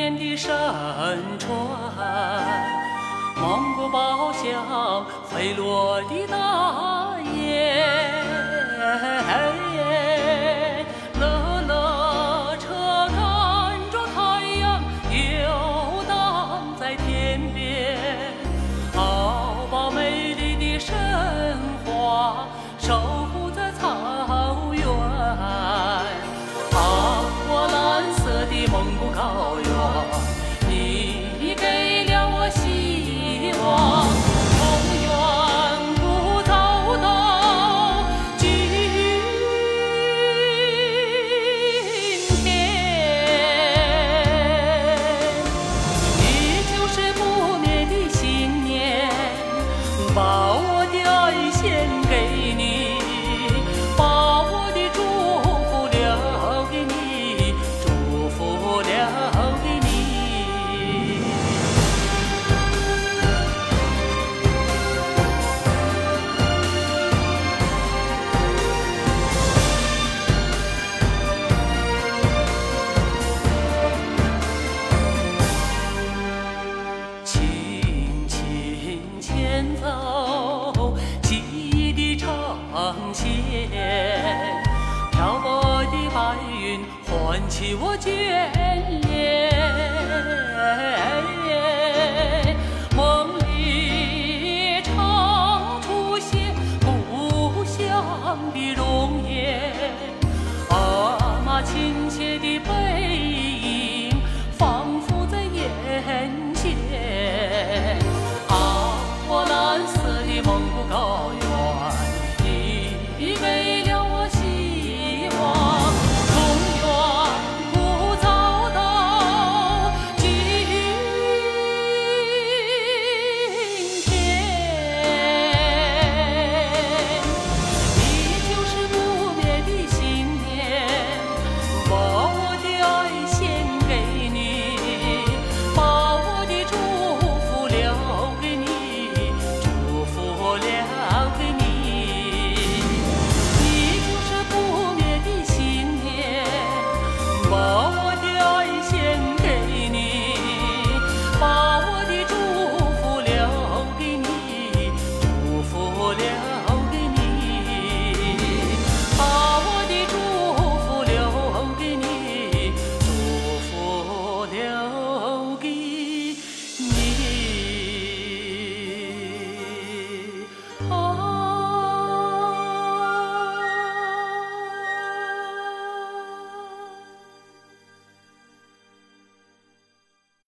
天的山川蒙古包像飞落的大唤起我眷恋